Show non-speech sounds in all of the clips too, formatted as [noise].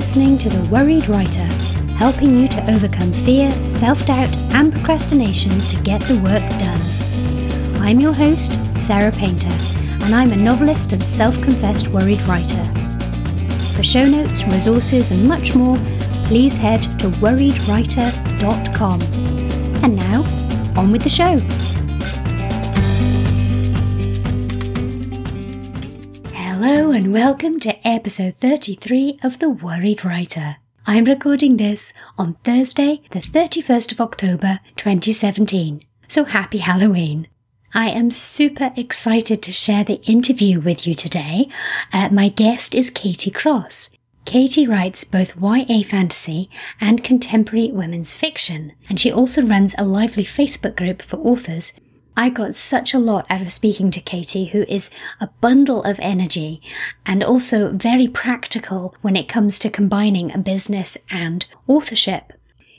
listening to The Worried Writer, helping you to overcome fear, self doubt, and procrastination to get the work done. I'm your host, Sarah Painter, and I'm a novelist and self confessed worried writer. For show notes, resources, and much more, please head to worriedwriter.com. And now, on with the show. Welcome to episode 33 of The Worried Writer. I'm recording this on Thursday, the 31st of October 2017. So happy Halloween. I am super excited to share the interview with you today. Uh, my guest is Katie Cross. Katie writes both YA fantasy and contemporary women's fiction, and she also runs a lively Facebook group for authors I got such a lot out of speaking to Katie, who is a bundle of energy and also very practical when it comes to combining a business and authorship.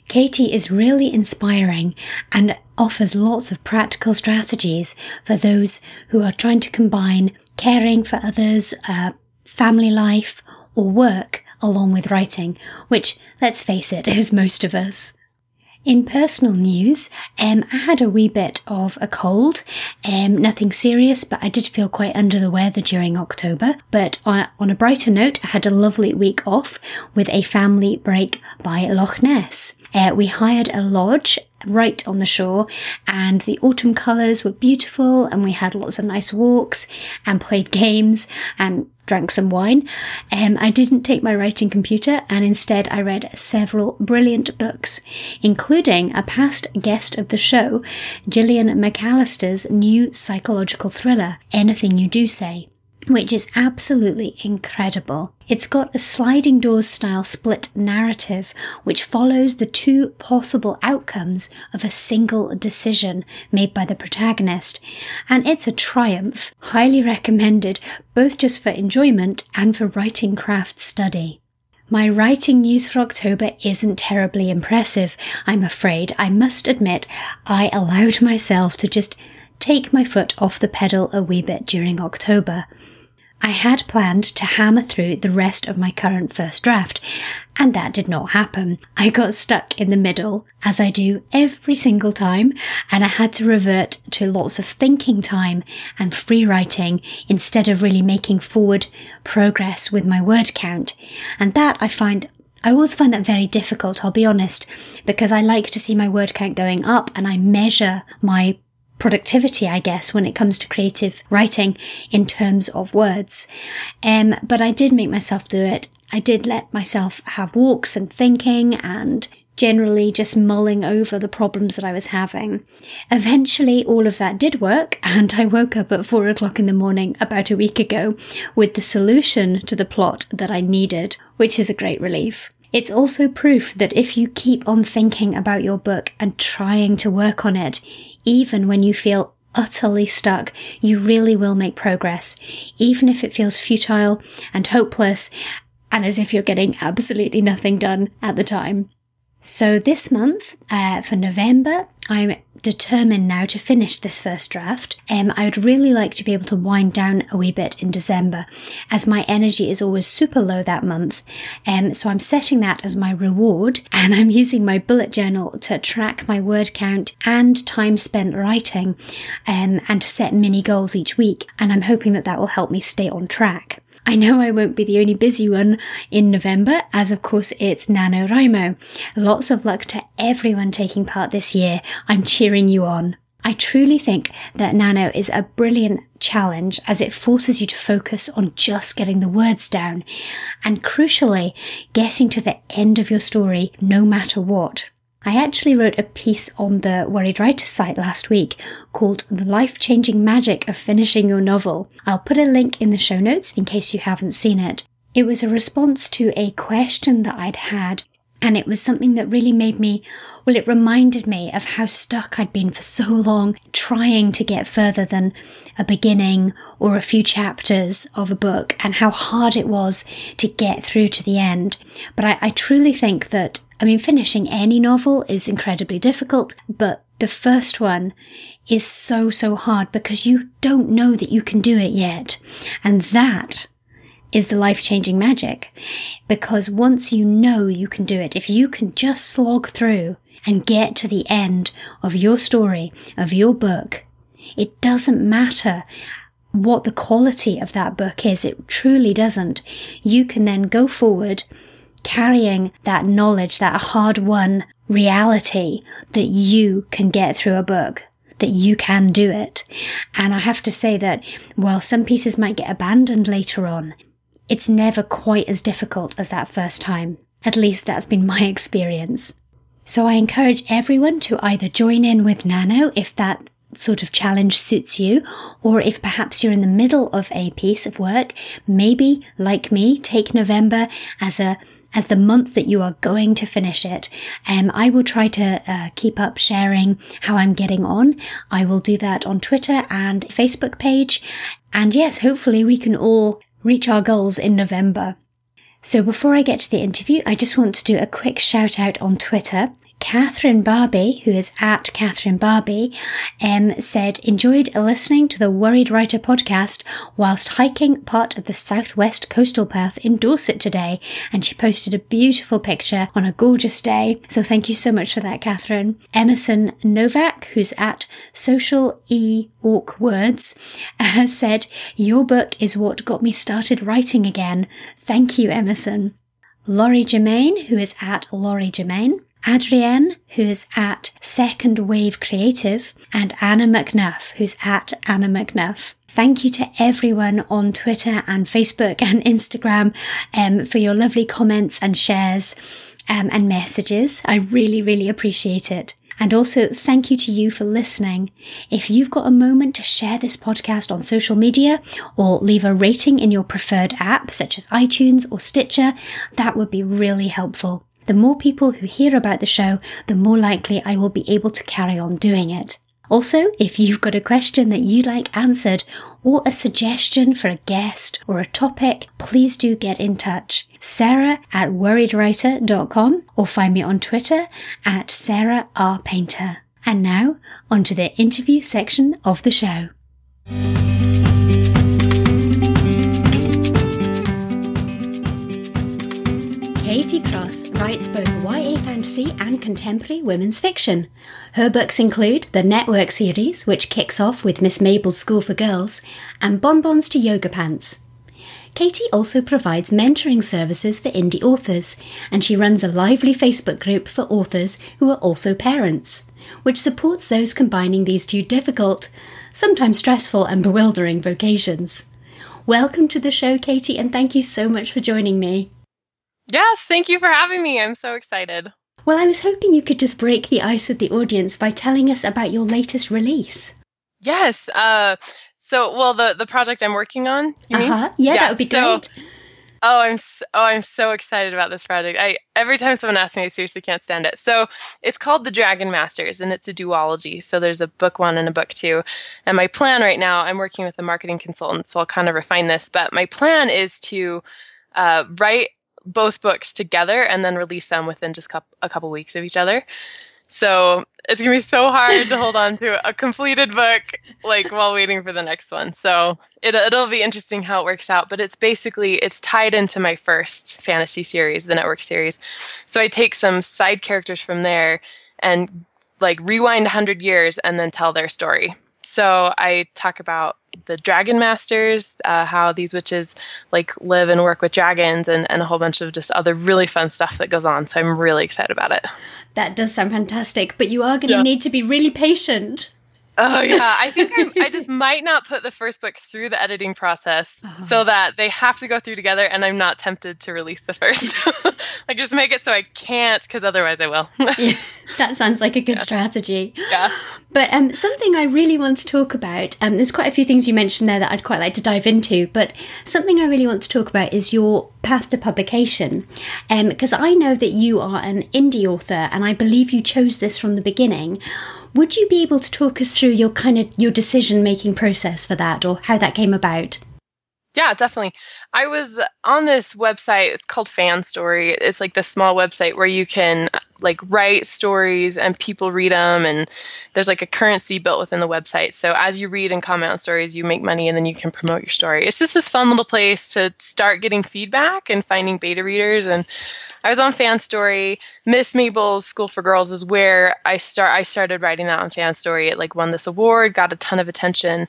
Katie is really inspiring and offers lots of practical strategies for those who are trying to combine caring for others, uh, family life, or work along with writing, which, let's face it, [laughs] is most of us. In personal news, um, I had a wee bit of a cold, um, nothing serious, but I did feel quite under the weather during October. But on, on a brighter note, I had a lovely week off with a family break by Loch Ness. Uh, we hired a lodge right on the shore and the autumn colours were beautiful and we had lots of nice walks and played games and drank some wine. Um, I didn't take my writing computer and instead I read several brilliant books, including a past guest of the show, Gillian McAllister's new psychological thriller, Anything You Do Say which is absolutely incredible. It's got a sliding doors style split narrative which follows the two possible outcomes of a single decision made by the protagonist, and it's a triumph, highly recommended both just for enjoyment and for writing craft study. My writing news for October isn't terribly impressive, I'm afraid. I must admit, I allowed myself to just take my foot off the pedal a wee bit during October. I had planned to hammer through the rest of my current first draft, and that did not happen. I got stuck in the middle, as I do every single time, and I had to revert to lots of thinking time and free writing instead of really making forward progress with my word count. And that I find I always find that very difficult, I'll be honest, because I like to see my word count going up and I measure my productivity, I guess, when it comes to creative writing in terms of words. Um, but I did make myself do it. I did let myself have walks and thinking and generally just mulling over the problems that I was having. Eventually, all of that did work, [laughs] and I woke up at four o'clock in the morning about a week ago with the solution to the plot that I needed, which is a great relief. It's also proof that if you keep on thinking about your book and trying to work on it, even when you feel utterly stuck, you really will make progress, even if it feels futile and hopeless and as if you're getting absolutely nothing done at the time. So this month, uh, for November, I'm determined now to finish this first draft. Um, I would really like to be able to wind down a wee bit in December, as my energy is always super low that month. Um, so I'm setting that as my reward, [laughs] and I'm using my bullet journal to track my word count and time spent writing, um, and to set mini goals each week. And I'm hoping that that will help me stay on track. I know I won't be the only busy one in November, as of course it's NaNoWriMo. Lots of luck to everyone taking part this year. I'm cheering you on. I truly think that Nano is a brilliant challenge as it forces you to focus on just getting the words down and crucially, getting to the end of your story no matter what. I actually wrote a piece on the Worried Writer site last week called The Life Changing Magic of Finishing Your Novel. I'll put a link in the show notes in case you haven't seen it. It was a response to a question that I'd had, and it was something that really made me, well, it reminded me of how stuck I'd been for so long trying to get further than a beginning or a few chapters of a book and how hard it was to get through to the end. But I, I truly think that I mean, finishing any novel is incredibly difficult, but the first one is so, so hard because you don't know that you can do it yet. And that, is the life changing magic. Because once you know you can do it, if you can just slog through and get to the end of your story, of your book, it doesn't matter what the quality of that book is. It truly doesn't. You can then go forward carrying that knowledge, that hard won reality that you can get through a book that you can do it. And I have to say that while some pieces might get abandoned later on, it's never quite as difficult as that first time. At least that's been my [laughs] experience. So I encourage everyone to either join in with Nano if that sort of challenge suits you, or if perhaps you're in the middle of a piece of work, maybe, like me, take November as a as the month that you are going to finish it. Um, I will try to uh, keep up sharing how I'm getting on. I will do that on Twitter and Facebook page. And yes, hopefully we can all reach our goals in November. So before I get to the interview, I just want to do a quick shout out on Twitter. Catherine Barbie, who is at Catherine Barbie, um, said, enjoyed listening to the Worried Writer podcast whilst hiking part of the southwest coastal path in Dorset today. And she posted a beautiful picture on a gorgeous day. So thank you so much for that, Catherine. Emerson Novak, who's at Social E Walk Words, uh, [laughs] said, Your book is what got me started writing again. Thank you, Emerson. Laurie Germain, who is at Laurie Germain, Adrienne, who's at Second Wave Creative, and Anna McNuff, who's at Anna McNuff. Thank you to everyone on Twitter and Facebook and Instagram um, for your lovely comments and shares um, and messages. I really, really appreciate it. And also, thank you to you for listening. If you've got a moment to share this podcast on social media or leave a rating in your preferred app, such as iTunes or Stitcher, that would be really helpful. The more people who hear about the show, the more likely I will be able to carry on doing it. Also, if you've got a question that you'd like answered or a suggestion for a guest or a topic, please do get in touch. Sarah at worriedwriter.com or find me on Twitter at Sarah R. Painter. And now, onto the interview section of the show. Writes both YA fantasy and contemporary women's fiction. Her books include the Network series, which kicks off with Miss Mabel's School for Girls, and Bonbons to Yoga Pants. Katie also provides mentoring services for indie authors, and she runs a lively Facebook group for authors who are also parents, which supports those combining these two difficult, sometimes stressful and bewildering vocations. Welcome to the show, Katie, and thank you so much for joining me. Yes, thank you for having me. I'm so excited. Well, I was hoping you could just break the ice with the audience by telling us about your latest release. Yes. Uh, so, well, the the project I'm working on. You uh-huh. mean? Yeah, yeah, that would be so, great. Oh, I'm so, oh, I'm so excited about this project. I every time someone asks me, I seriously can't stand it. So it's called The Dragon Masters, and it's a duology. So there's a book one and a book two. And my plan right now, I'm working with a marketing consultant, so I'll kind of refine this. But my plan is to uh, write both books together and then release them within just a couple weeks of each other. So it's gonna be so hard to hold on to a completed book like while waiting for the next one. So it, it'll be interesting how it works out. But it's basically it's tied into my first fantasy series, the network series. So I take some side characters from there and like rewind 100 years and then tell their story. So I talk about the dragon masters, uh, how these witches like live and work with dragons, and, and a whole bunch of just other really fun stuff that goes on. So I'm really excited about it. That does sound fantastic, but you are going to yeah. need to be really patient. Oh yeah, [laughs] I think I'm, i just might not put the first book through the editing process uh-huh. so that they have to go through together, and I'm not tempted to release the first. [laughs] like just make it so I can't, because otherwise I will. [laughs] yeah, that sounds like a good yeah. strategy. Yeah. [gasps] But um, something I really want to talk about. Um, there's quite a few things you mentioned there that I'd quite like to dive into, but something I really want to talk about is your path to publication, because um, I know that you are an indie author, and I believe you chose this from the beginning. Would you be able to talk us through your kind of your decision making process for that or how that came about? Yeah, definitely. I was on this website. It's called Fan Story. It's like this small website where you can like write stories and people read them, and there's like a currency built within the website. So as you read and comment on stories, you make money, and then you can promote your story. It's just this fun little place to start getting feedback and finding beta readers. And I was on Fan Story. Miss Mabel's School for Girls is where I start. I started writing that on Fan Story. It like won this award, got a ton of attention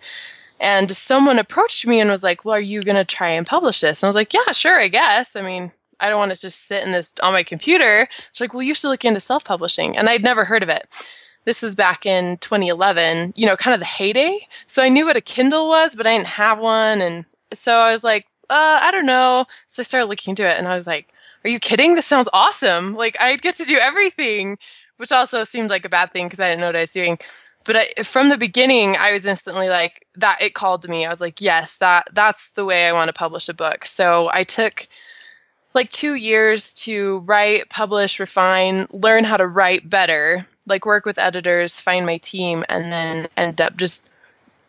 and someone approached me and was like, Well, are you going to try and publish this? And I was like, Yeah, sure, I guess. I mean, I don't want to just sit in this on my computer. She's like, Well, you should look into self publishing. And I'd never heard of it. This was back in 2011, you know, kind of the heyday. So I knew what a Kindle was, but I didn't have one. And so I was like, uh, I don't know. So I started looking into it and I was like, Are you kidding? This sounds awesome. Like, I'd get to do everything, which also seemed like a bad thing because I didn't know what I was doing but I, from the beginning i was instantly like that it called to me. I was like yes that that's the way i want to publish a book. So i took like two years to write publish refine learn how to write better like work with editors find my team and then end up just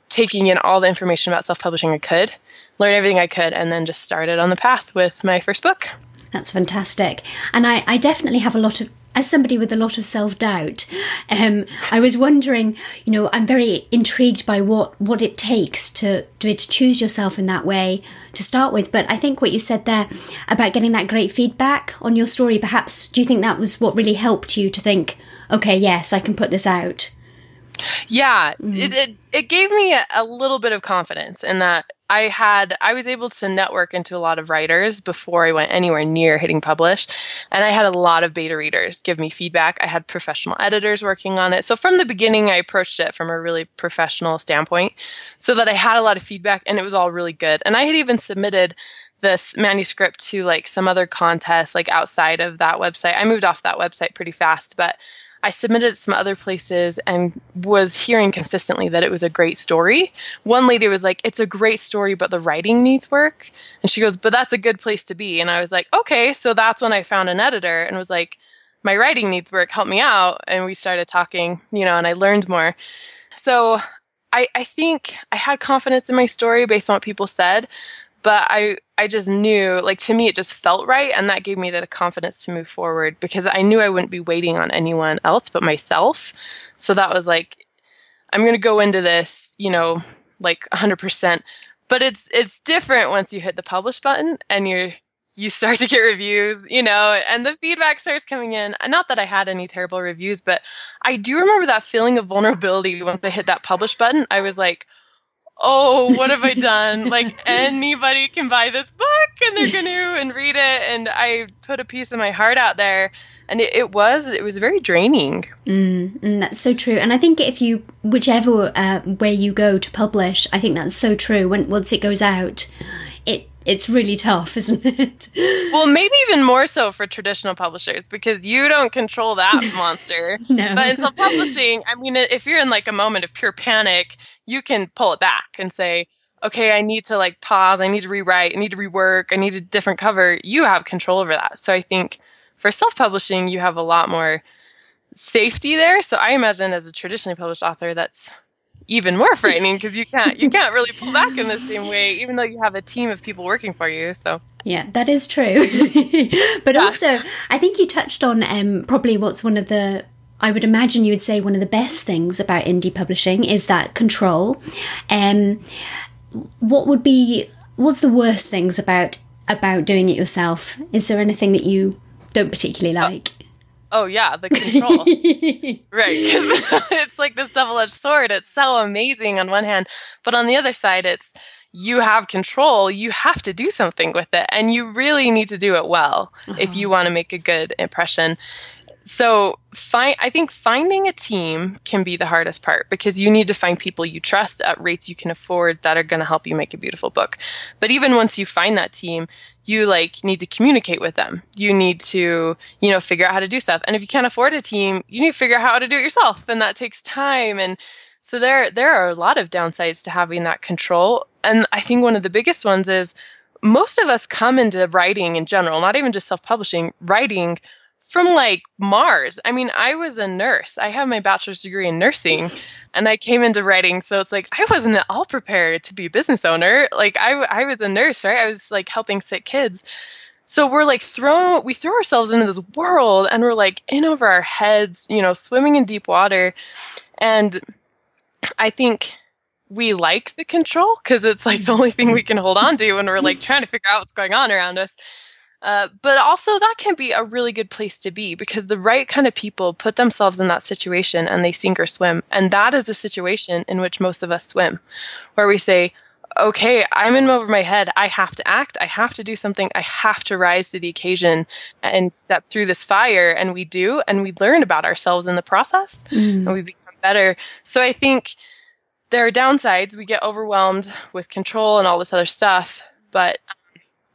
taking in all the information about self-publishing i could learn everything i could and then just started on the path with my first book. That's fantastic. And i, I definitely have a lot of as somebody with a lot of self doubt, um, I was wondering, you know, I'm very intrigued by what, what it takes to, to, to choose yourself in that way to start with. But I think what you said there about getting that great feedback on your story, perhaps, do you think that was what really helped you to think, okay, yes, I can put this out? Yeah, mm-hmm. it, it, it gave me a, a little bit of confidence in that I had I was able to network into a lot of writers before I went anywhere near hitting publish and I had a lot of beta readers give me feedback. I had professional editors working on it. So from the beginning I approached it from a really professional standpoint so that I had a lot of feedback and it was all really good. And I had even submitted this manuscript to like some other contest like outside of that website. I moved off that website pretty fast, but I submitted it some other places and was hearing consistently that it was a great story. One lady was like, It's a great story, but the writing needs work. And she goes, But that's a good place to be. And I was like, Okay. So that's when I found an editor and was like, My writing needs work, help me out. And we started talking, you know, and I learned more. So I, I think I had confidence in my story based on what people said, but I I just knew like to me it just felt right and that gave me the confidence to move forward because I knew I wouldn't be waiting on anyone else but myself. So that was like I'm going to go into this, you know, like 100%. But it's it's different once you hit the publish button and you're you start to get reviews, you know, and the feedback starts coming in. Not that I had any terrible reviews, but I do remember that feeling of vulnerability once I hit that publish button. I was like, oh, what have I [laughs] done? like anybody can buy this book and they're going [laughs] to and read it. And I put a piece of my heart out there, and it, it was it was very draining. Mm, mm, that's so true. And I think if you whichever uh, way you go to publish, I think that's so true. When once it goes out, it's really tough, [laughs] isn't it? well, maybe even more so for traditional publishers because you don't control that [laughs] monster. no. But in self publishing, I mean, if you're in like a moment of pure panic, you can pull it back and say, okay, I need to like pause, I need to rewrite, I need to rework, I need a different cover. You have control over that. So I think for self publishing, you have a lot more safety there. So I imagine as a traditionally published author, that's even more frightening because you can't you [laughs] can't really pull back in the same way even though you have a team of people working for you so yeah that is true [laughs] but also i think you touched on um, probably what's one of the I would imagine you would say one of the best things about indie publishing is that control. Um, what would be what's the worst things about about doing it yourself? Is there anything that you don't particularly uh, like? Oh yeah, the [laughs] control. right, [laughs] because [laughs] it's like this double-edged sword. It's so amazing on one hand, but on the other side, it's you have control. You have to do something with it, and you really need to do it well uh-huh. if you want to make a good impression so find i think finding a team can be the hardest part because you need to find people you trust at rates you can afford that are going to help you make a beautiful book. But even once you find that team you like need to communicate with them. You need to you know figure out how to do stuff. And if you can't afford a team you need to figure out how to do it yourself and that takes time. And so there there are a lot of downsides to having that control. And i think one of the biggest ones is most of us come into writing in general not even just self-publishing writing from like Mars. I mean, I was a nurse. I have my bachelor's degree in nursing and I came into writing. So it's like I wasn't at all prepared to be a business owner. Like I, I was a nurse, right? I was like helping sick kids. So we're like thrown, we throw ourselves into this world and we're like in over our heads, you know, swimming in deep water. And I think we like the control because it's like the only thing we can hold on to when we're like trying to figure out what's going on around us. Uh, but also, that can be a really good place to be because the right kind of people put themselves in that situation and they sink or swim. And that is the situation in which most of us swim, where we say, okay, I'm in over my head. I have to act. I have to do something. I have to rise to the occasion and step through this fire. And we do. And we learn about ourselves in the process mm. and we become better. So I think there are downsides. We get overwhelmed with control and all this other stuff. But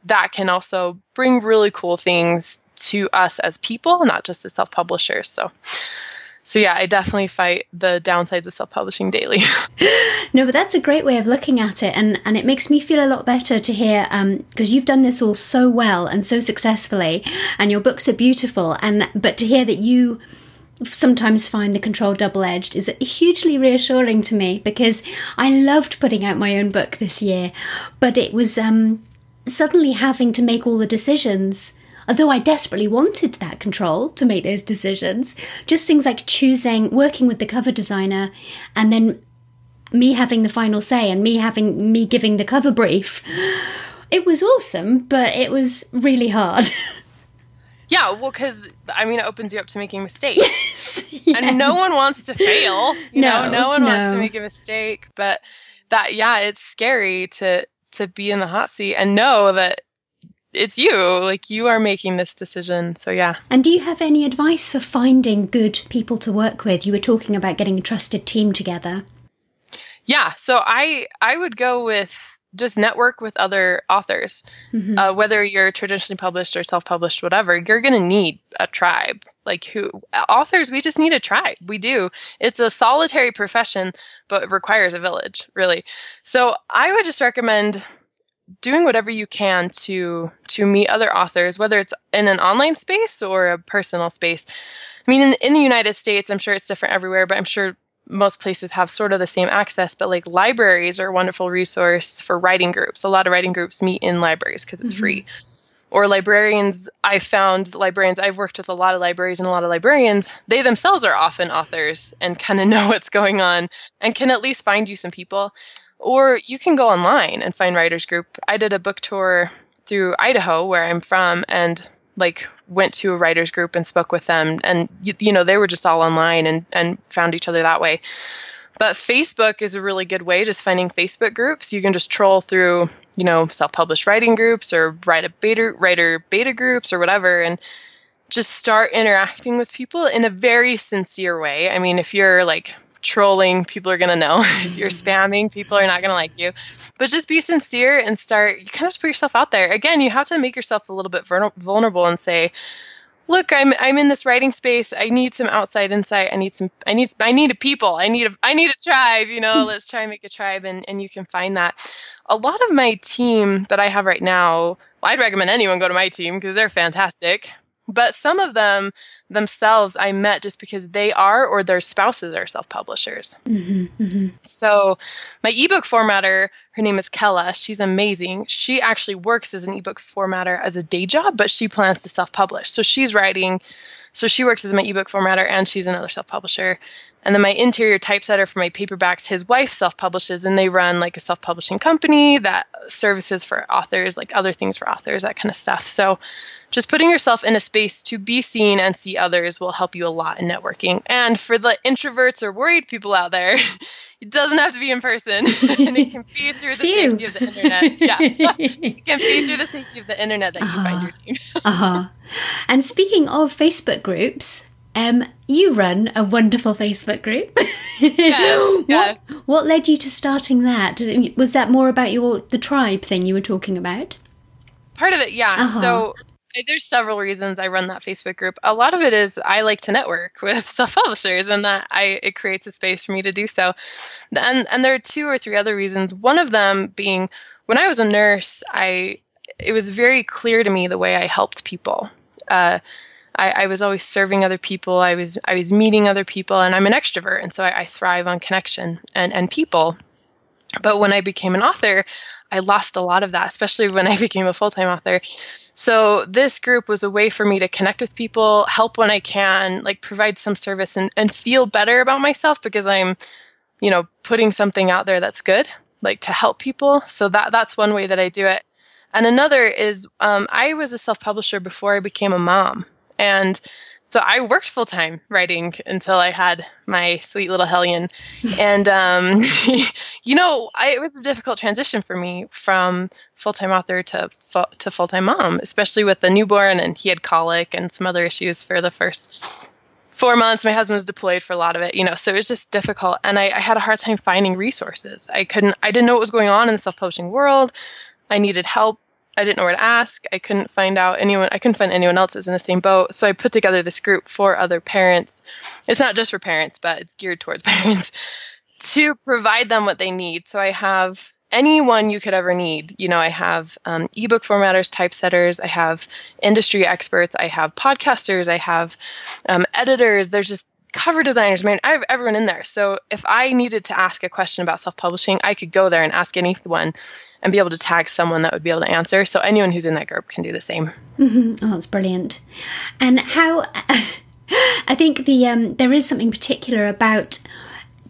that can also bring really cool things to us as people, not just as self publishers. So, so yeah, I definitely fight the downsides of self publishing daily. [laughs] no, but that's a great way of looking at it, and and it makes me feel a lot better to hear because um, you've done this all so well and so successfully, and your books are beautiful, and but to hear that you sometimes find the control double edged is hugely reassuring to me because I loved putting out my own book this year, but it was um suddenly having to make all the decisions although I desperately wanted that control to make those decisions, just things like choosing, working with the cover designer, and then me having the final say and me having me giving the cover brief. It was awesome, but it was really hard. [laughs] Yeah, well, because I mean, it opens you up to making mistakes, yes, yes. and no one wants to fail. You no, know, no one no. wants to make a mistake. But that, yeah, it's scary to to be in the hot seat and know that it's you. Like you are making this decision. So yeah. And do you have any advice for finding good people to work with? You were talking about getting a trusted team together. Yeah. So i i would go with just network with other authors. Mm-hmm. uh, whether you're traditionally published or self-published whatever you're going to need a tribe. Like who authors we just need a tribe. We do. It's a solitary profession but it requires a village really. So i would just recommend doing whatever you can to to meet other authors whether it's in an online space or a personal space. I mean in, in the united states i'm sure it's different everywhere but i'm sure most places have sort of the same access, but like libraries are a wonderful resource for writing groups. A lot of writing groups meet in libraries because it's mm-hmm. free. Or librarians, I found librarians, I've worked with a lot of libraries and a lot of librarians, they themselves are often authors and kind of [laughs] know what's going on and can at least find you some people. Or you can go online and find writers group. I did a book tour through Idaho, where I'm from, and like went to a writers group and spoke with them and you, you know they were just all online and and found each other that way. But facebook is a really good way just finding facebook groups. You can just troll through you know self-published writing groups or write a beta writer beta groups or whatever and just start interacting with people in a very sincere way. I mean if you're like trolling, people are going to know. [laughs] if you're mm-hmm. spamming, people are not going to like you. But just be sincere and start, you kind of just put yourself out there. Again, you have to make yourself a little bit vulnerable and say, look, I'm I'm in this writing space. I need some outside insight. I need some I need I need a people. I need a I need a tribe, you know, let's try and make a tribe and, and you can find that. A lot of my team that I have right now, well, I'd recommend anyone go to my team because they're fantastic. But some of them themselves I met just because they are or their spouses are self publishers. Mm-hmm, mm-hmm. So, my ebook formatter, her name is Kella. She's amazing. She actually works as an ebook formatter as a day job, but she plans to self publish. So, she's writing. So, she works as my ebook formatter and she's another self publisher. And then my interior typesetter for my paperbacks, his wife self publishes, and they run like a self publishing company that services for authors, like other things for authors, that kind of stuff. So just putting yourself in a space to be seen and see others will help you a lot in networking. And for the introverts or worried people out there, [laughs] it doesn't have to be in person, [laughs] and it can be through the Phew. safety of the internet. Yeah, [laughs] it can be through the safety of the internet that uh-huh. you find your team. uh huh. And speaking of Facebook groups, um, you run a wonderful Facebook group. yes, yes. What, what led you to starting that? Was that more about your the tribe thing you were talking about? Part of it, yeah. Uh-huh. So there's several reasons I run that Facebook group. A lot of it is I like to network [laughs] with self-publishers, and that I it creates a space for me to do so. And and there are two or three other reasons. One of them being when I was a nurse, I it was very clear to me the way I helped people. Uh, I, I, was always serving other people. I was I was meeting other people, and I'm an extrovert, and so I, I thrive on connection and and people. But when I became an author, I lost a lot of that, especially when [laughs] I became a full time author. So this group was a way for me to connect with people, help when I can, like provide some service and, and feel better about myself because I'm, you know, putting something out there that's good, like to help people. So that that's one way that I do it. And another is um, I was a self publisher before I became a mom. And so I worked full time writing until I had my sweet little hellion, and um, [laughs] you know, I, it was a difficult transition for me from full time author to fu- to full time mom, especially with the newborn, and he had colic and some other issues for the first four months. My husband was deployed for a lot of it, you know, so it was just difficult, and I, I had a hard time finding resources. I couldn't, I didn't know what was going on in the self publishing world. I needed help I didn't know where to ask. I couldn't find out anyone. I couldn't find anyone else that was in the same boat. So I put together this group for other parents. It's not just for parents, but it's geared towards [laughs] parents to provide them what they need. So I have anyone you could ever need. You know, I have um, ebook formatters, typesetters, I have industry experts, I have podcasters, I have um, editors. There's just cover designers. I mean, I have everyone in there. So if I needed to ask a question about self publishing, I could go there and ask anyone and be able to tag someone that would be able to answer. So anyone who's in that group can do the same. Mm-hmm. Oh, that's brilliant. And how [laughs] I think the um, there is something particular about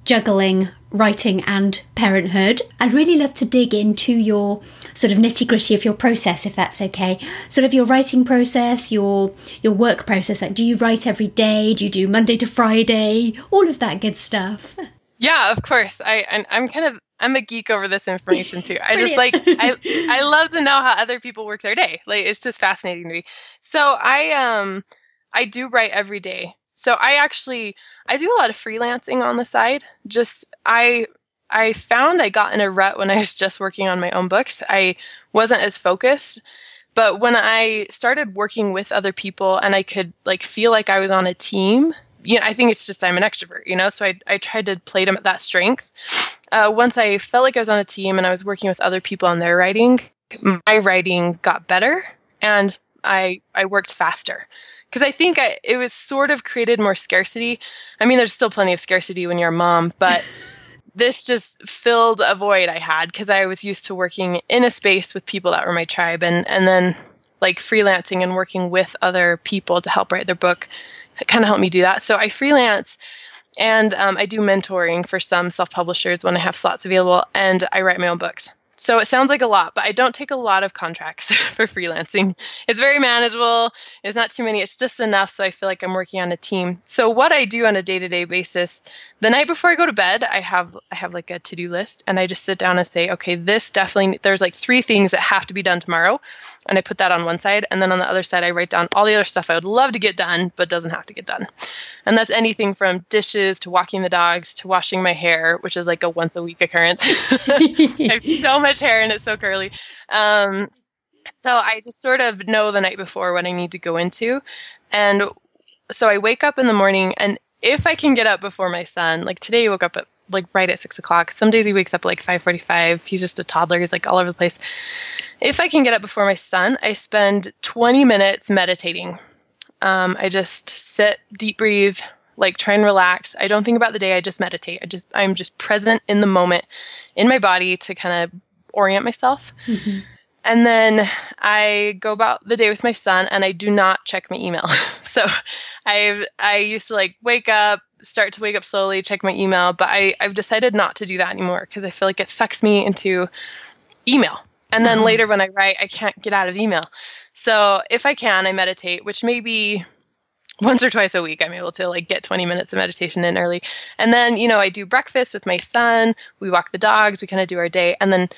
juggling writing and parenthood. I'd really love to dig into your sort of nitty gritty of your process, if that's okay. Sort of your writing process, your your work process. Like, do you write every day? Do you do Monday to Friday? All of that good stuff. [laughs] Yeah, of course. I I'm kind of I'm a geek over this information too. I [laughs] just like I I [laughs] love to know how other people work their day. Like it's just fascinating to me. So I um I do write every day. So I actually I do a lot of freelancing on the side. Just I I found I got in a rut when I was just working on my own books. I wasn't as focused. But when I started working with other people and I could like feel like I was on a team, you know, I think it's just I'm an extrovert, you know, so I, I tried to play to that strength. Uh, once I felt like I was on a team and I was working with other people on their writing, my writing got better and I I worked faster because I think I, it was sort of created more scarcity. I mean, there's still plenty of scarcity when you're a mom, but [laughs] this just filled a void I had because I was used to working in a space with people that were my tribe, and and then like freelancing and working with other people to help write their book kind of helped me do that. So I freelance and um, I do mentoring for some self publishers when I have slots available, and I write my own books. So it sounds like a lot, but I don't take a lot of contracts [laughs] for freelancing. It's very manageable. It's not too many. It's just enough so I feel like I'm working on a team. So what I do on a day-to-day basis, the night before I go to bed, I have I have like a to-do list and I just sit down and say, okay, this definitely there's like three things that have to be done tomorrow, and I put that on one side, and then on the other side I write down all the other stuff I would love to get done but doesn't have to get done. And that's anything from dishes to walking the dogs to washing my hair, which is like a once a week occurrence. [laughs] I have so much hair and it's so curly. Um, so I just sort of know the night before what I need to go into. And so I wake up in the morning, and if I can get up before my son, like today he woke up at like right at six o'clock. Some days he wakes up like five forty-five. He's just a toddler. He's like all over the place. If I can get up before my son, I spend twenty minutes meditating. Um, I just sit, deep breathe, like try and relax. I don't think about the day. I just meditate. I just I'm just present in the moment, in my body to kind of orient myself. Mm-hmm. And then I go about the day with my son and I do not check my email. [laughs] so I I used to like wake up, start to wake up slowly, check my email, but I, I've decided not to do that anymore because I feel like it sucks me into email. And then uh-huh. later when I write, I can't get out of email. So if I can, I meditate, which maybe once or twice a week i'm able to like get 20 minutes of meditation in early and then you know i do breakfast with my son we walk the dogs we kind of do our day and then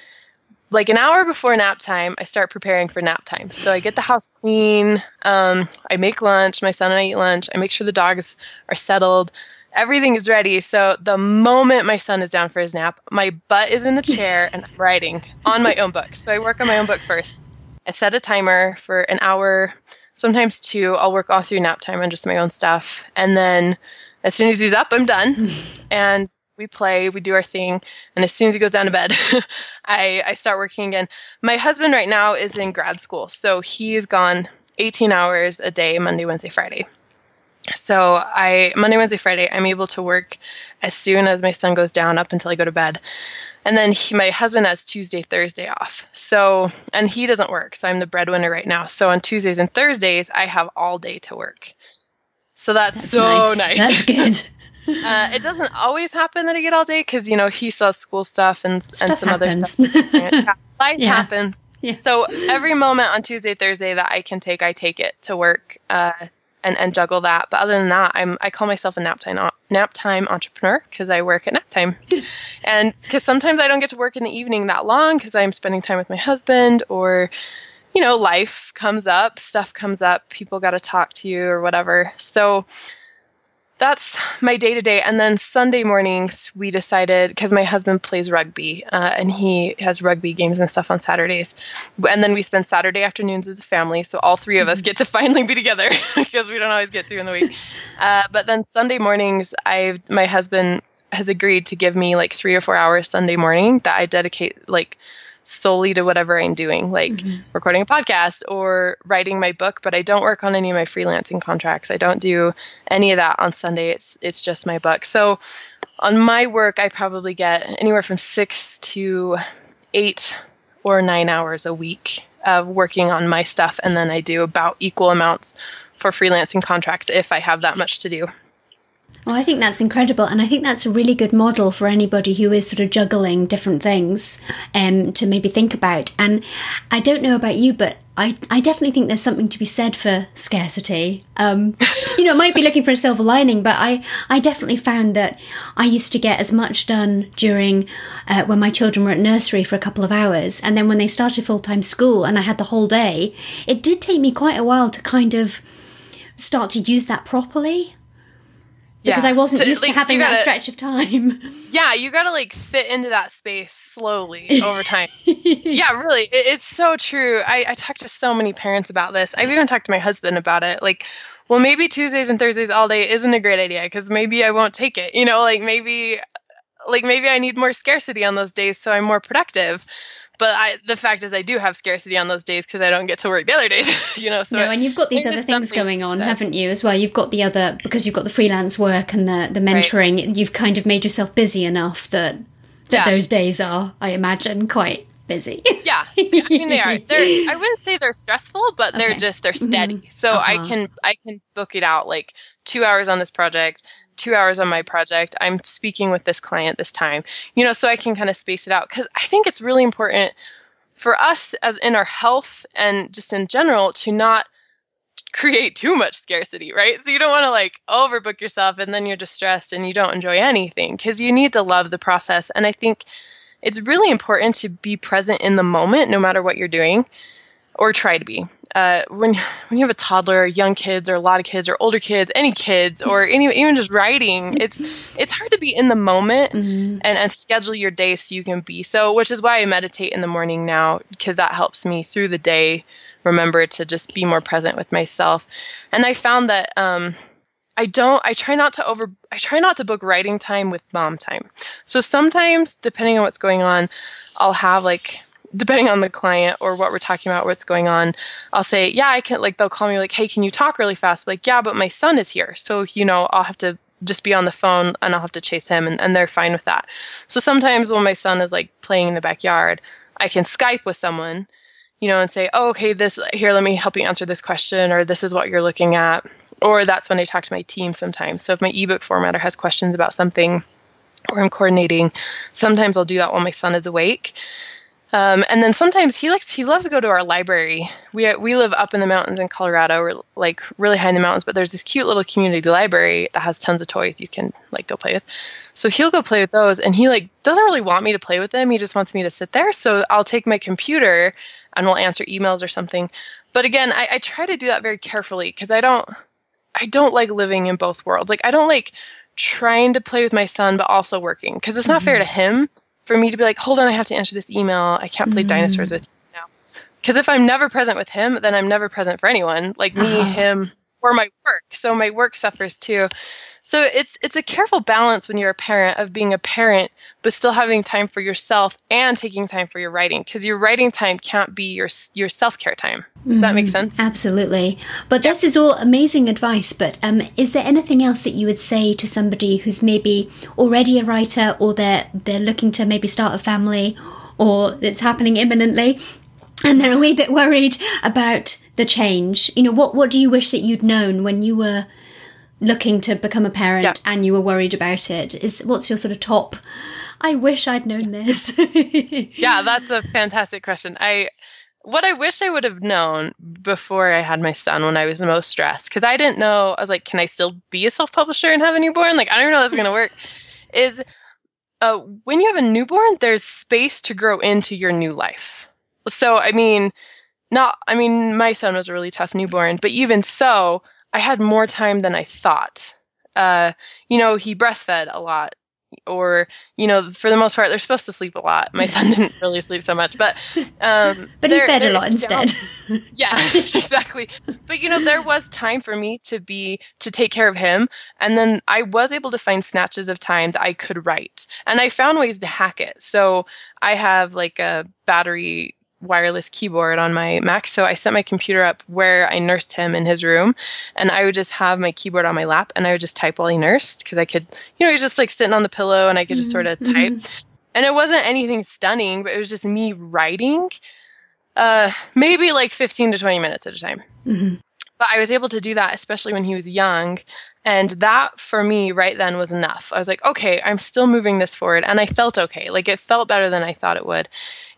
like an hour before nap time, I start preparing for nap time. So I get the house clean. Um, I make lunch. My son and I eat lunch. I make sure the dogs are settled. Everything is ready. So the moment my son is down for his nap, my butt is in the chair [laughs] and I'm writing on my own book. So I work on my own book first. I set a timer for an hour, sometimes two. I'll work all through nap time on just my own stuff. And then as soon as he's up, I'm done. [laughs] and we play, we do our thing, and as soon as he goes down to bed, [laughs] I, I start working again. My husband right now is in grad school, so he's gone 18 hours a day, Monday, Wednesday, Friday. So I Monday, Wednesday, Friday, I'm able to work as soon as my son goes down up until I go to bed. And then he, my husband has Tuesday, Thursday off. So, and he doesn't work. So I'm the breadwinner right now. So on Tuesdays and Thursdays, I have all day to work. So that's, that's so nice. nice. That's good. [laughs] uh, it doesn't always happen that I get all day because, you know, he saw school stuff and, stuff and some happens. other stuff. [laughs] Life yeah. happens. Yeah. So every moment on Tuesday, Thursday that I can take, I take it to work. Uh, and, and juggle that. But other than that, I'm I call myself a nap time nap time entrepreneur because I work at nap time, [laughs] and because sometimes I don't get to work in the evening that long because I'm spending time with my husband or, you know, life comes up, stuff comes up, people got to talk to you or whatever. So that's my day to day. And then Sunday mornings, we decided because my husband plays rugby uh, and he has rugby games and stuff on Saturdays. And then we spend Saturday afternoons as a family. So all three of us mm-hmm. get to [laughs] finally be together because we don't always get to in the week. Uh, but then Sunday mornings, I my husband has agreed to give me like three or four hours Sunday morning that I dedicate like solely to whatever I'm doing, like mm-hmm. recording a podcast or writing my book, but I don't work on any of my freelancing contracts. I don't do any of that on Sunday. It's it's just my book. So on my work, I probably get anywhere from 6 to 8 or 9 hours a week of working on my stuff and then I do about equal amounts for freelancing contracts if I have that much to do. Oh, I think that's incredible. And I think that's a really good model for anybody who is sort of juggling different things um, to maybe think about. And I don't know about you, but I, I definitely think there's something to be said for scarcity. Um, [laughs] you know, might be looking for a silver lining, but I, I definitely found that I used to get as much done during uh, when my children were at nursery for a couple of hours. And then when they started full time school and I had the whole day, it did take me quite a while to kind of start to use that properly because yeah. I wasn't used like, to having gotta, that stretch of time. [laughs] Yeah, you got to like fit into that space slowly over time. [laughs] yeah, really, it, it's so true. I, I talk to so many parents about this. I've even talked to my husband about it. Like, well, maybe Tuesdays and Thursdays all day isn't a great idea because maybe I won't take it. You know, like maybe, like maybe I need more scarcity on those days so I'm more productive but I, the fact is, I do have scarcity on those days because I don't get to work the other days. [laughs] you know, so no, and you've got these other things going on, haven't you? As well, you've got the other because you've got the freelance work and the the mentoring. Right. You've kind of made yourself busy enough that that yeah. those days are, I imagine, quite busy. [laughs] yeah, yeah, I mean they are. They're I wouldn't say they're stressful, but they're just they're steady. Mm-hmm. So uh-huh. I can I can book it out like two hours on this project two hours on my project. I'm speaking with this client this time, you know, so I can kind of space it out. Because I think it's really important for us, as in our health and just in general, to not create too much scarcity, right? So you don't want to like overbook yourself and then you're distressed and you don't enjoy anything because you need to love the process. And I think it's really important to be present in the moment no matter what you're doing or try to be. Uh, when when you have a toddler, young kids, or a lot of kids, or older kids, any kids, or [laughs] any, even just writing, it's it's hard to be in the moment mm-hmm. and, and schedule your day so you can be so. Which is why I meditate in the morning now because that helps me through the day remember to just be more present with myself. And I found that um, I don't. I try not to over. I try not to book writing time with mom time. So sometimes, depending on what's going on, I'll have like depending on the client or what we're talking about, what's going on, I'll say, yeah, I can, like, they'll call me, like, hey, can you talk really fast? Like, yeah, but my son is here. So, you know, I'll have to just be on the phone and I'll have to chase him, and, and they're fine with that. So sometimes when my son is, like, playing in the backyard, I can Skype with someone, you know, and say, oh, okay, this, here, let me help you answer this question, or this is what you're looking at. Or that's when I talk to my team sometimes. So if my ebook formatter has questions about something, or I'm coordinating, sometimes I'll do that while my son is awake. Um, and then sometimes he likes he loves to go to our library. We we live up in the mountains in Colorado. We're like really high in the mountains, but there's this cute little community library that has tons of toys you can like go play with. So he'll go play with those, and he like doesn't really want me to play with them. He just wants me to sit there. So I'll take my computer and we'll answer emails or something. But again, I, I try to do that very carefully because I don't I don't like living in both worlds. Like I don't like trying to play with my son but also working because it's not mm-hmm. fair to him for me to be like, hold on, I have to answer this email. I can't play mm. dinosaurs with you now. Because if I'm never present with him, then I'm never present for anyone. Like me, uh-huh. him, or my work. So my work suffers too. So it's it's a careful balance when you're a parent of being a parent but still having time for yourself and taking time for your writing because your writing time can't be your your self-care time. Does mm, that make mm-hmm. sense? Absolutely. But this is all amazing advice, but um, is there anything else that you would say to somebody who's maybe already a writer or they're they're looking to maybe start a family or it's happening imminently and they're a wee bit worried about the change? You know, what what do you wish that you'd known when you were looking to become a parent yeah. and you were worried about it? Is what's your sort of top i wish i'd known this [laughs] yeah that's a fantastic question. I what i wish i would have known before i had my son when i was most stressed because i didn't know i was like can i still be a self-publisher and have a newborn? Like i don't know how that's going to work. Is uh, when you have a newborn there's space to grow into your new life. So i mean not i mean my son was a really tough newborn but even so I had more time than I thought. Uh, you know, he breastfed a lot, or you know, for the most part, they're supposed to sleep a lot. My son [laughs] didn't really sleep so much, but um, [laughs] but he fed a lot instead. [laughs] yeah, exactly. But you know, there was time for me to be to take care of him, and then I was able to find snatches of time that I could write, and I found ways to hack it. So I have like a battery wireless keyboard on my Mac. So I set my computer up where I nursed him in his room, and I would just have my keyboard on my lap, and I would just type while he nursed because I could, you know, he was just like sitting on the pillow, and I could just mm-hmm. sort of type. Mm-hmm. And it wasn't anything stunning, but it was just me writing, uh, maybe like 15 to 20 minutes at a time. Mm-hmm. But I was able to do that, especially when he was young. And that for me right then was enough. I was like, okay, I'm still moving this forward. And I felt okay. Like it felt better than I thought it would.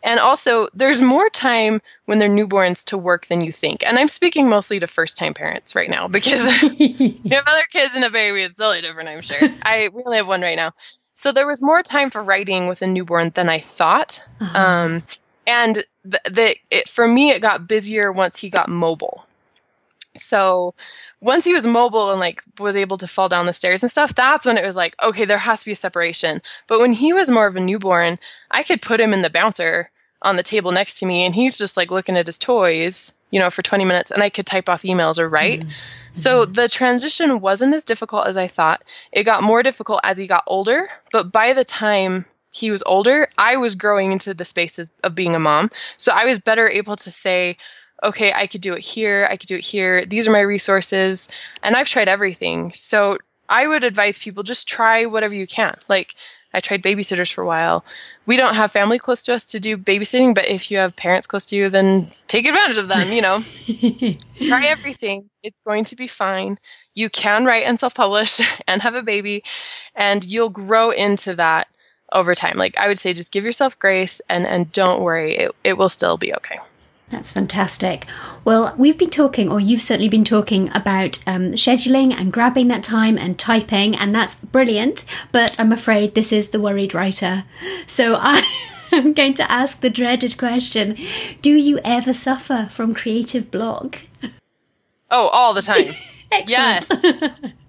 And also, there's more time when they're newborns to work than you think. And I'm speaking mostly to first time parents right now because [laughs] you have other kids and a baby, it's totally different, I'm sure. [laughs] I we only have one right now. So there was more time for writing with a newborn than I thought. Uh-huh. Um, and the, the it, for me, it got busier once he got mobile. So once he was mobile and like was able to fall down the stairs and stuff, that's when it was like, okay, there has to be a separation. But when he was more of a newborn, I could put him in the bouncer on the table next to me and he's just like looking at his toys, you know, for 20 minutes and I could type off emails or write. Mm-hmm. So the transition wasn't as difficult as I thought. It got more difficult as he got older, but by the time he was older, I was growing into the spaces of being a mom. So I was better able to say, okay, I could do it here, I could do it here. These are my resources. And I've tried everything. So I would advise people just try whatever you can. Like I tried babysitters for a while. We don't have family close to us to do babysitting, but if you have parents close to you, then take advantage of them, you know. [laughs] Try everything. It's going to be fine. You can write and self publish [laughs] and have a baby, and you'll grow into that over time. Like I would say, just give yourself grace and, and don't worry, it, it will still be okay. That's fantastic. Well, we've been talking, or you've certainly been talking about um, scheduling and grabbing that time and typing, and that's brilliant. But I'm afraid this is the worried writer. So [laughs] I. am going to ask the dreaded question Do you ever suffer from creative block? Oh, all the time. [laughs] yes.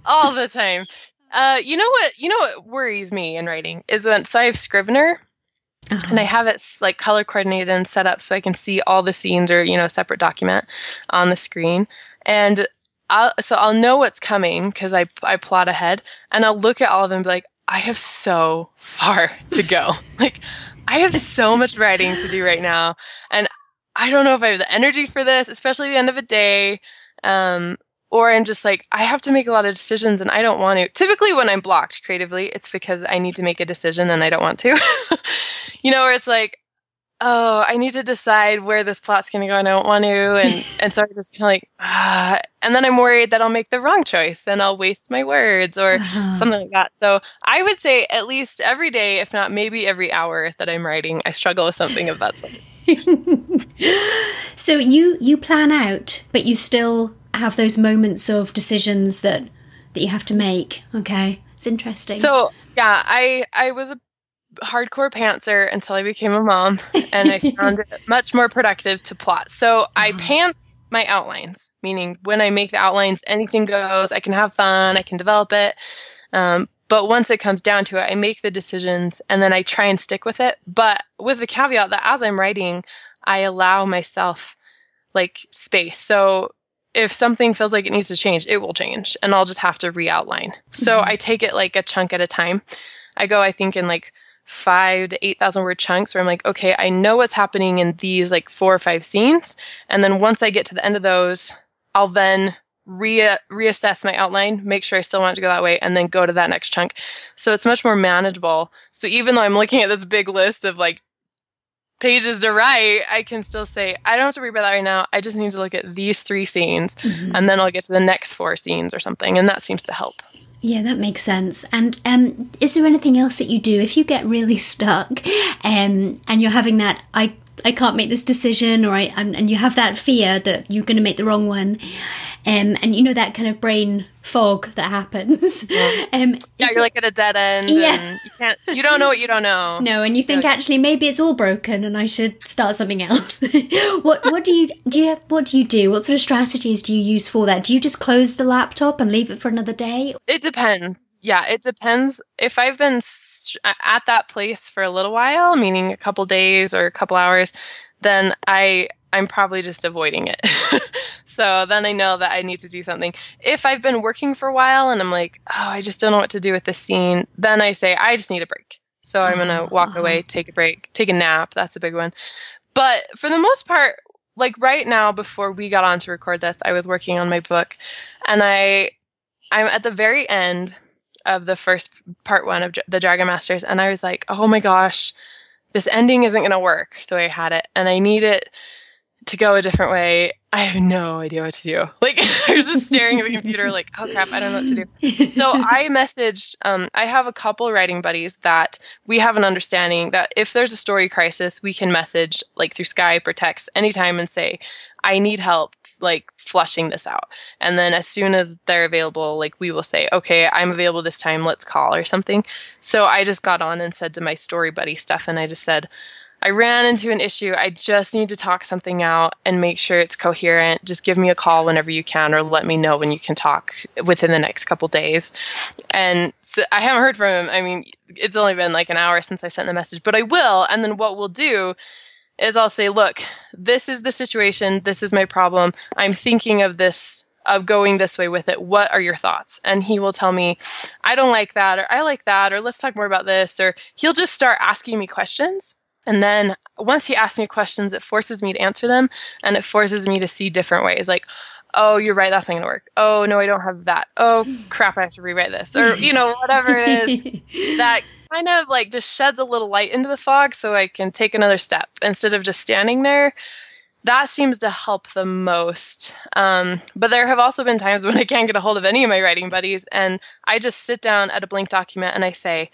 all the time. Uh, you know what? You know what worries me in writing is when so I have Scrivener, uh-huh. And I have it like color coordinated and set up so I can see all the scenes or, you know, a separate document on the screen. And I'll, so I'll know what's coming because I, I plot ahead and I'll look at all of them and be like, I have so far to go. [laughs] like, I have so much writing to do right now. And I don't know if I have the energy for this, especially the end of a day. Um, or I'm just like, I have to make a lot of decisions and I don't want to. Typically, when I'm blocked creatively, it's because I need to make a decision and I don't want to. [laughs] you know, where it's like, oh, I need to decide where this plot's going to go and I don't want to. And, [laughs] and so I'm just kind of like, ah. And then I'm worried that I'll make the wrong choice and I'll waste my words or uh-huh. something like that. So I would say at least every day, if not maybe every hour that I'm writing, I struggle with something of that sort. [laughs] so you you plan out, but you still have those moments of decisions that that you have to make. Okay, it's interesting. So yeah, I I was a hardcore pantser until I became a mom, and I [laughs] found it much more productive to plot. So I uh-huh. pants my outlines, meaning when I make the outlines, anything goes. I can have fun. I can develop it. Um, but once it comes down to it, I make the decisions and then I try and stick with it. But with the caveat that as I'm writing, I allow myself like space. So if something feels like it needs to change, it will change and I'll just have to re-outline. So Mhm. I take it like a chunk at a time. I go, I think, in like five to 8,000 word chunks where I'm like, okay, I know what's happening in these like four or five scenes. And then once I get to the end of those, I'll then re- reassess my outline, make sure I still want it to go that way, and then go to that next chunk. So it's much more manageable. So even though I'm looking at this big list of like pages to write, I can still say, I don't have to worry about that right now. I just need to look at these three scenes, Mhm. and then I'll get to the next four scenes or something. And that seems to help. Yeah, that makes sense. And um, is there anything else that you do if you get really stuck um, and you're having that I I can't make this decision or I and, and you have that fear that you're going to make the wrong one, um, and you know that kind of brain fog that happens. [laughs] Um, Yeah, you're like at a dead end. Yeah. And you can't. You don't know what you don't know. [laughs] no, and you think actually maybe it's all broken and I should start something else. [laughs] what what do you do? You, what do you do? What sort of strategies do you use for that? Do you just close the laptop and leave it for another day? It depends. Yeah, it depends. If I've been at that place for a little while, meaning a couple days or a couple hours, then I I'm probably just avoiding it. So then I know that I need to do something. If I've been working for a while and I'm like, oh, I just don't know what to do with this scene, then I say I just need a break. So I'm gonna walk Uh-huh. away, take a break, take a nap. That's a big one. But for the most part, like right now, before we got on to record this, I was working on my book, and I I'm at the very end of the first part one of Dra- the Dragon Masters, and I was like, oh my gosh, this ending isn't going to work the way I had it, and I need it to go a different way. I have no idea what to do. [laughs] Like, I was just staring at the computer, like, oh crap, I don't know what to do. So [laughs] I messaged, um, I have a couple writing buddies that we have an understanding that if there's a story crisis, we can message like through Skype or text anytime and say, I need help like flushing this out. And then as soon as they're available, like we will say, okay, I'm available this time, let's call or something. So I just got on and said to my story buddy, Stefan, I just said, I ran into an issue. I just need to talk something out and make sure it's coherent. Just give me a call whenever you can, or let me know when you can talk within the next couple days. And so I haven't heard from him. I mean, it's only been like an hour since I sent the message, but I will. And then what we'll do is I'll say, look, this is the situation. This is my problem. I'm thinking of this of going this way with it. What are your thoughts? And he will tell me, I don't like that, or I like that, or let's talk more about this, or he'll just start asking me questions. And then once he asks me questions, it forces me to answer them and it forces me to see different ways. Like, oh, you're right, that's not gonna work. Oh, no, I don't have that. Oh, crap, I have to rewrite this. Or, you know, whatever it is [laughs] that kind of like just sheds a little light into the fog so I can take another step instead of just standing there. That seems to help the most. Um, but there have also been times [laughs] when I can't get a hold of any of my writing buddies, and I just sit down at a blank document and I say,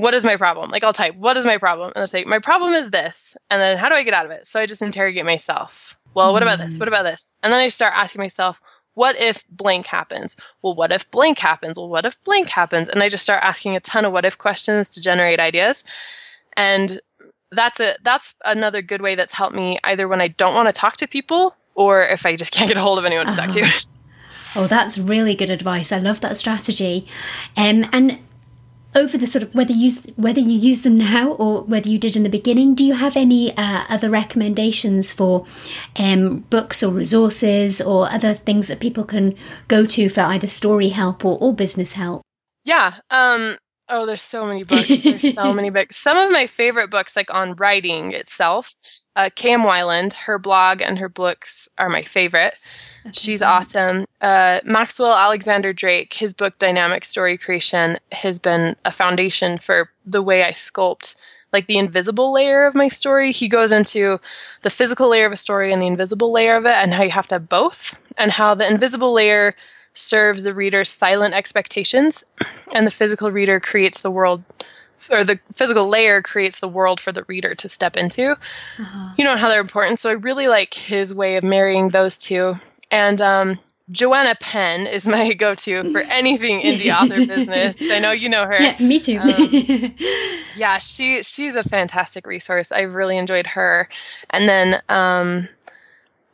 What is my problem? Like I'll type, What is my problem? And I'll say, My problem is this. And then how do I get out of it? So I just interrogate myself. Well, what about this? What about this? And then I start asking myself, what if blank happens? Well, what if blank happens? Well, what if blank happens? And I just start asking a ton of what if questions to generate ideas. And that's a that's another good way that's helped me either when I don't want to talk to people or if I just [laughs] can't get a hold of anyone to talk to. Oh, that's really good advice. I love that strategy. Um, and over the sort of whether you use whether you use them now or whether you did in the beginning, do you have any uh, other recommendations for um, books or resources or other things that people can go to for either story help or, or business help? Yeah. Um oh there's so many books. There's so [laughs] many books. Some of my favorite books like on writing itself, uh Cam Weiland, her blog and her books are my favorite. She's awesome. Uh, Maxwell Alexander Drake, his book Dynamic Story Creation has been a foundation for the way I sculpt like the invisible layer of my story. He goes into the physical layer of a story and the invisible layer of it, and how you have to have both, and how the invisible layer serves the reader's silent expectations, and the physical reader creates the world, or the physical layer creates the world for the reader to step into. Uh-huh. You know how they're important. So I really like his way of marrying those two. And um, Joanna Penn is my [laughs] go to for anything indie author [laughs] business. I know you know her. Yeah, me too. Um, [laughs] yeah, she she's a fantastic resource. I've really enjoyed her. And then um,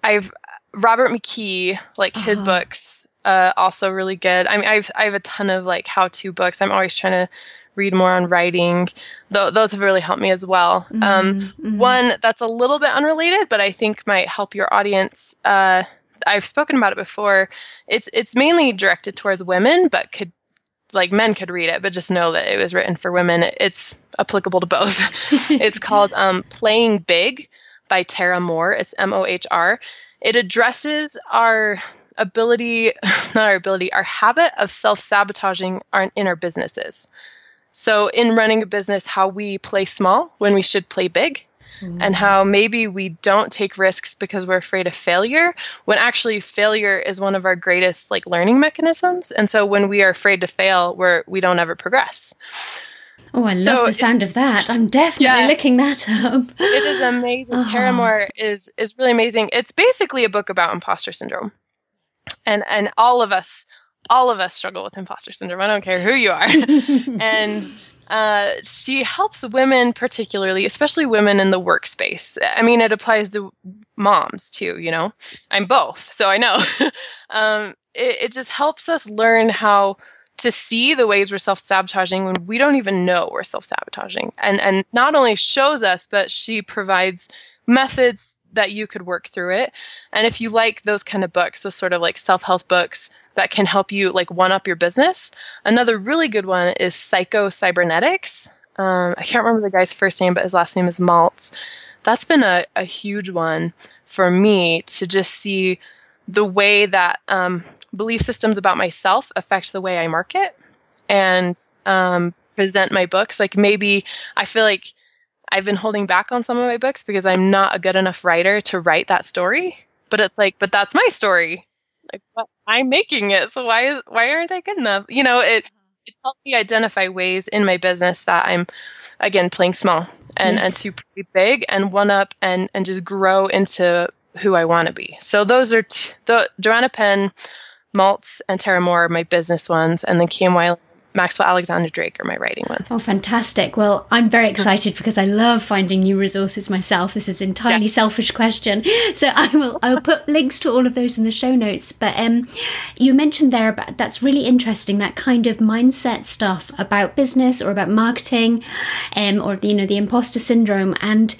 I've Robert McKee, like his Uh-huh. books, uh, also really good. I mean, I've I have a ton of like how to books. I'm always trying to read more on writing. Th- those have really helped me as well. Um, Mhm, mhm. one that's a little bit unrelated, but I think might help your audience. Uh, I've spoken about it before. It's it's mainly directed towards women, but could like men could read it, but just know that it was written for women. It's applicable to both. [laughs] it's called um, Playing Big by Tara Mohr. It's M O H R. It addresses our ability, [laughs] not our ability, our habit of self sabotaging aren't in our businesses. So, in running a business, how we play small when we should play big, mm. and how maybe we don't take risks because we're afraid of failure, when actually failure is one of our greatest like learning mechanisms. And so, when we are afraid to fail, we're we don't ever progress. Oh, I love so the sound of that. I'm definitely yes, looking that up. It is amazing. [laughs] Tara Mohr is is really amazing. It's basically a book about imposter syndrome. And and all of us all of us struggle with imposter syndrome. I don't care who you are. [laughs] and uh, she helps women, particularly, especially women in the workspace. I mean, it applies to moms too, you know? I'm both, so I know. [laughs] um, it, it just helps us learn how to see the ways we're self-sabotaging when we don't even know we're self-sabotaging and and not only shows us but she provides methods that you could work through it and if you like those kind of books those sort of like self-help books that can help you like one up your business. Another really good one is Psycho Cybernetics. Um, I can't remember the guy's first name, but his last name is Maltz. That's been a, a huge one for me to just see the way that um, belief systems about myself affect the way I market and um, present my books. Like maybe I feel like I've been holding back on some of my books because I'm not a good enough writer to write that story. But it's like, but that's my story. Like, I'm making it, so why is why aren't I good enough? You know, it it's helped me identify ways in my business that I'm again playing small and yes. and to play big and one up and and just grow into who I want to be. So those are t- the Joanna Penn, Maltz, and Tara Mohr, my business ones, and then Kim Weiland Maxwell Alexander Drake are my writing ones. Oh, fantastic. Well, I'm very [laughs] excited because I love finding new resources myself. This is an entirely yeah. selfish question. So I will I'll put [laughs] links to all of those in the show notes. But um, you mentioned there about that's really interesting, that kind of mindset stuff about business or about marketing um, or, you know, the imposter syndrome. And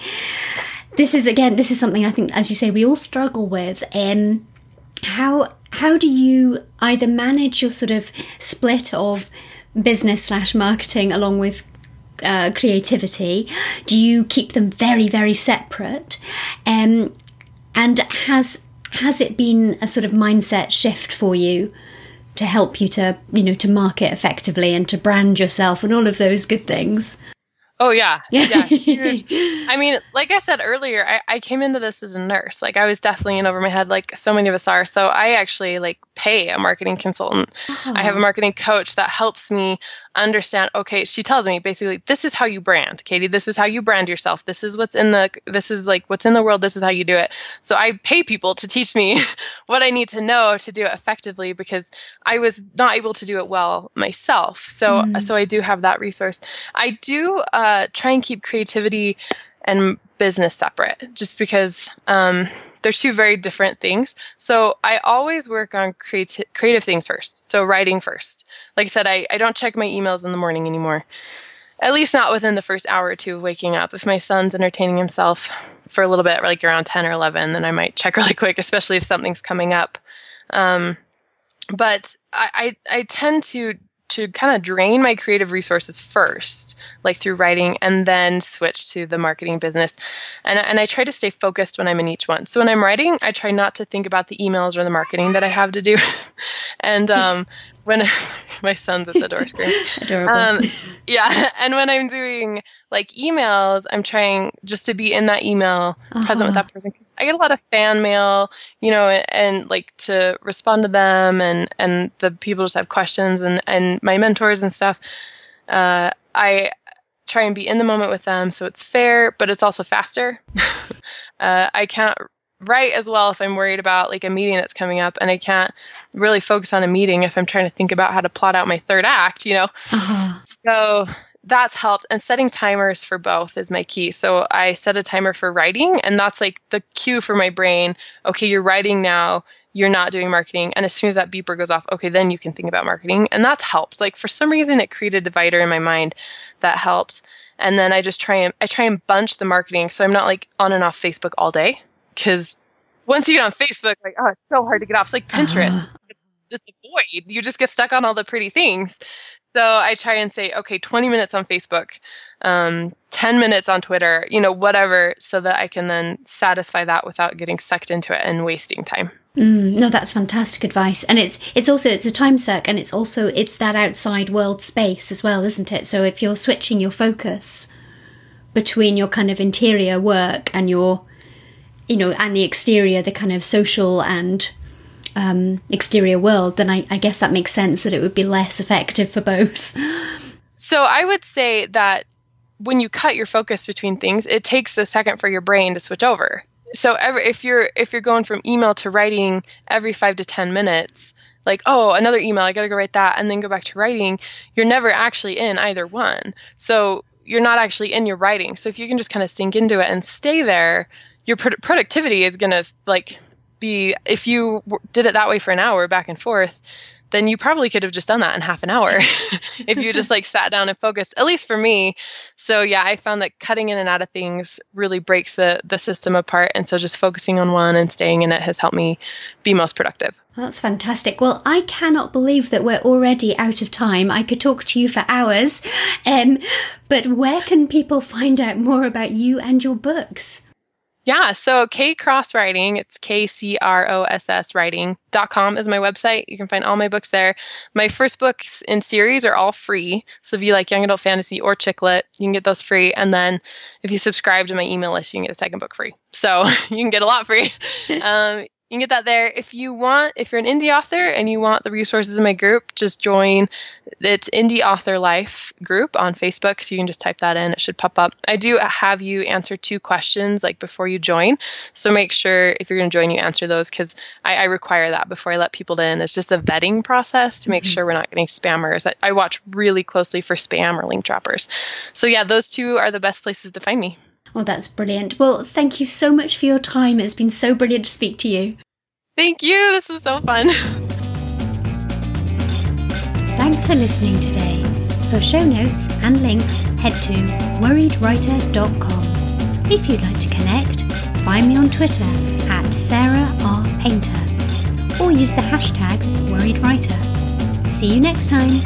this is, again, this is something I think, as you say, we all struggle with. Um, how how do you either manage your sort of split of business slash marketing along with uh, creativity? Do you keep them very, very separate? Um, and has has it been a sort of mindset shift for you to help you to you know to market effectively and to brand yourself and all of those good things? Oh yeah, [laughs] yeah. I mean, like I said earlier, I, I came into this as a nurse. Like I was definitely in over my head, like so many of us are. So I actually like pay a marketing consultant. Oh. I have a marketing coach that helps me understand okay she tells me basically this is how you brand katie. This is how you brand yourself. This is what's in the this is like what's in the world. This is how you do it. So i pay people to teach me [laughs] what i need to know to do it effectively because i was not able to do it well myself. So mm. so i do have that resource. I do uh, try and keep creativity and business separate just because um, they're two very different things. So I always work on creati- creative things first. So writing first. Like I said, I, I don't check my emails in the morning anymore. At least not within the first hour or two of waking up. If my son's entertaining himself for a little bit, like around 10 or 11, then I might check [laughs] really quick, especially if something's coming up. Um, but I, I, I tend to to kind of drain my creative resources first, like through writing, and then switch to the marketing business. And, and I try to stay focused when I'm in each one. So when I'm writing, I try not to think about the emails or the marketing that I have to do. [laughs] and um, when [laughs] [laughs] my son's at the door screen. [laughs] Adorable. Um, [laughs] yeah, and when I'm doing like emails, I'm trying just to be in that email, uh-huh. present with that person, because I get a lot of fan mail, you know, and, and, like to respond to them, and and the people just have questions, and and my mentors and stuff. Uh, I try and be in the moment with them, so it's fair, but it's also faster. uh, I can't write as well if I'm worried about like a meeting that's coming up and I can't really focus on a meeting if I'm trying to think about how to plot out my third act, you know? Uh-huh. So that's helped. And setting timers for both is my key. So I set a timer for writing, and that's like the cue for my brain. Okay, you're writing now. You're not doing marketing. And as soon as that beeper goes off, okay, then you can think about marketing. And that's helped. Like for some reason, it created a divider in my mind that helps. And then I just try and I try and bunch the marketing so I'm not like on and off Facebook all day because once you get on Facebook, like, oh, it's so hard to get off. It's like Pinterest. Uh-huh. This void. You just get stuck on all the pretty things. So I try and say, okay, 20 minutes on Facebook, um, 10 minutes on Twitter, you know, whatever, so that I can then satisfy that without getting sucked into it and wasting time. Mm, no, that's fantastic advice, and it's it's also it's a time suck, and it's also it's that outside world space as well, isn't it? So if you're switching your focus between your kind of interior work and your, you know, and the exterior, the kind of social and um, exterior world, then I, I guess that makes sense that it would be less effective for both. So I would say that when you cut your focus between things, it takes a second for your brain to switch over. So every, if you're if you're going from email to writing every five to ten minutes like oh another email i gotta go write that and then go back to writing you're never actually in either one. So you're not actually in your writing. So if you can just kind of sink into it and stay there your pro- productivity is gonna like be if you did it that way for an hour back and forth then you probably could have just done that in half an hour [laughs] if you just like sat down and focused at least for me so yeah i found that cutting in and out of things really breaks the the system apart and so just focusing on one and staying in it has helped me be most productive that's fantastic. Well, I cannot believe that we're already out of time. I could talk to you for hours. Um, but where can people find out more about you and your books? Yeah, so K Cross Writing, it's K C R O S S writing.com is my website. You can find all my books there. My first books in series are all free. So if you like young adult fantasy or chick lit, you can get those free. And then if you subscribe to my email list, you can get a second book free. So [laughs] you can get a lot free. [laughs] um, you can get that there. If you want, if you're an indie author and you want the resources in my group, just join. It's Indie Author Life group on Facebook. So you can just type that in. It should pop up. I do have you answer two questions like before you join. So make sure if you're going to join, you answer those because I, I, require that before I let people in. It's just a vetting process to make mm-hmm. sure we're not getting spammers. I, I watch really closely for spam or link droppers. So yeah, those two are the best places to find me. Well, that's brilliant. Well, thank you so much for your time. It's been so brilliant to speak to you. Thank you. This was so fun. Thanks for listening today. For show notes and links, head to worriedwriter.com. If you'd like to connect, find me on Twitter at Sarah R. Painter or use the hashtag worriedwriter. See you next time.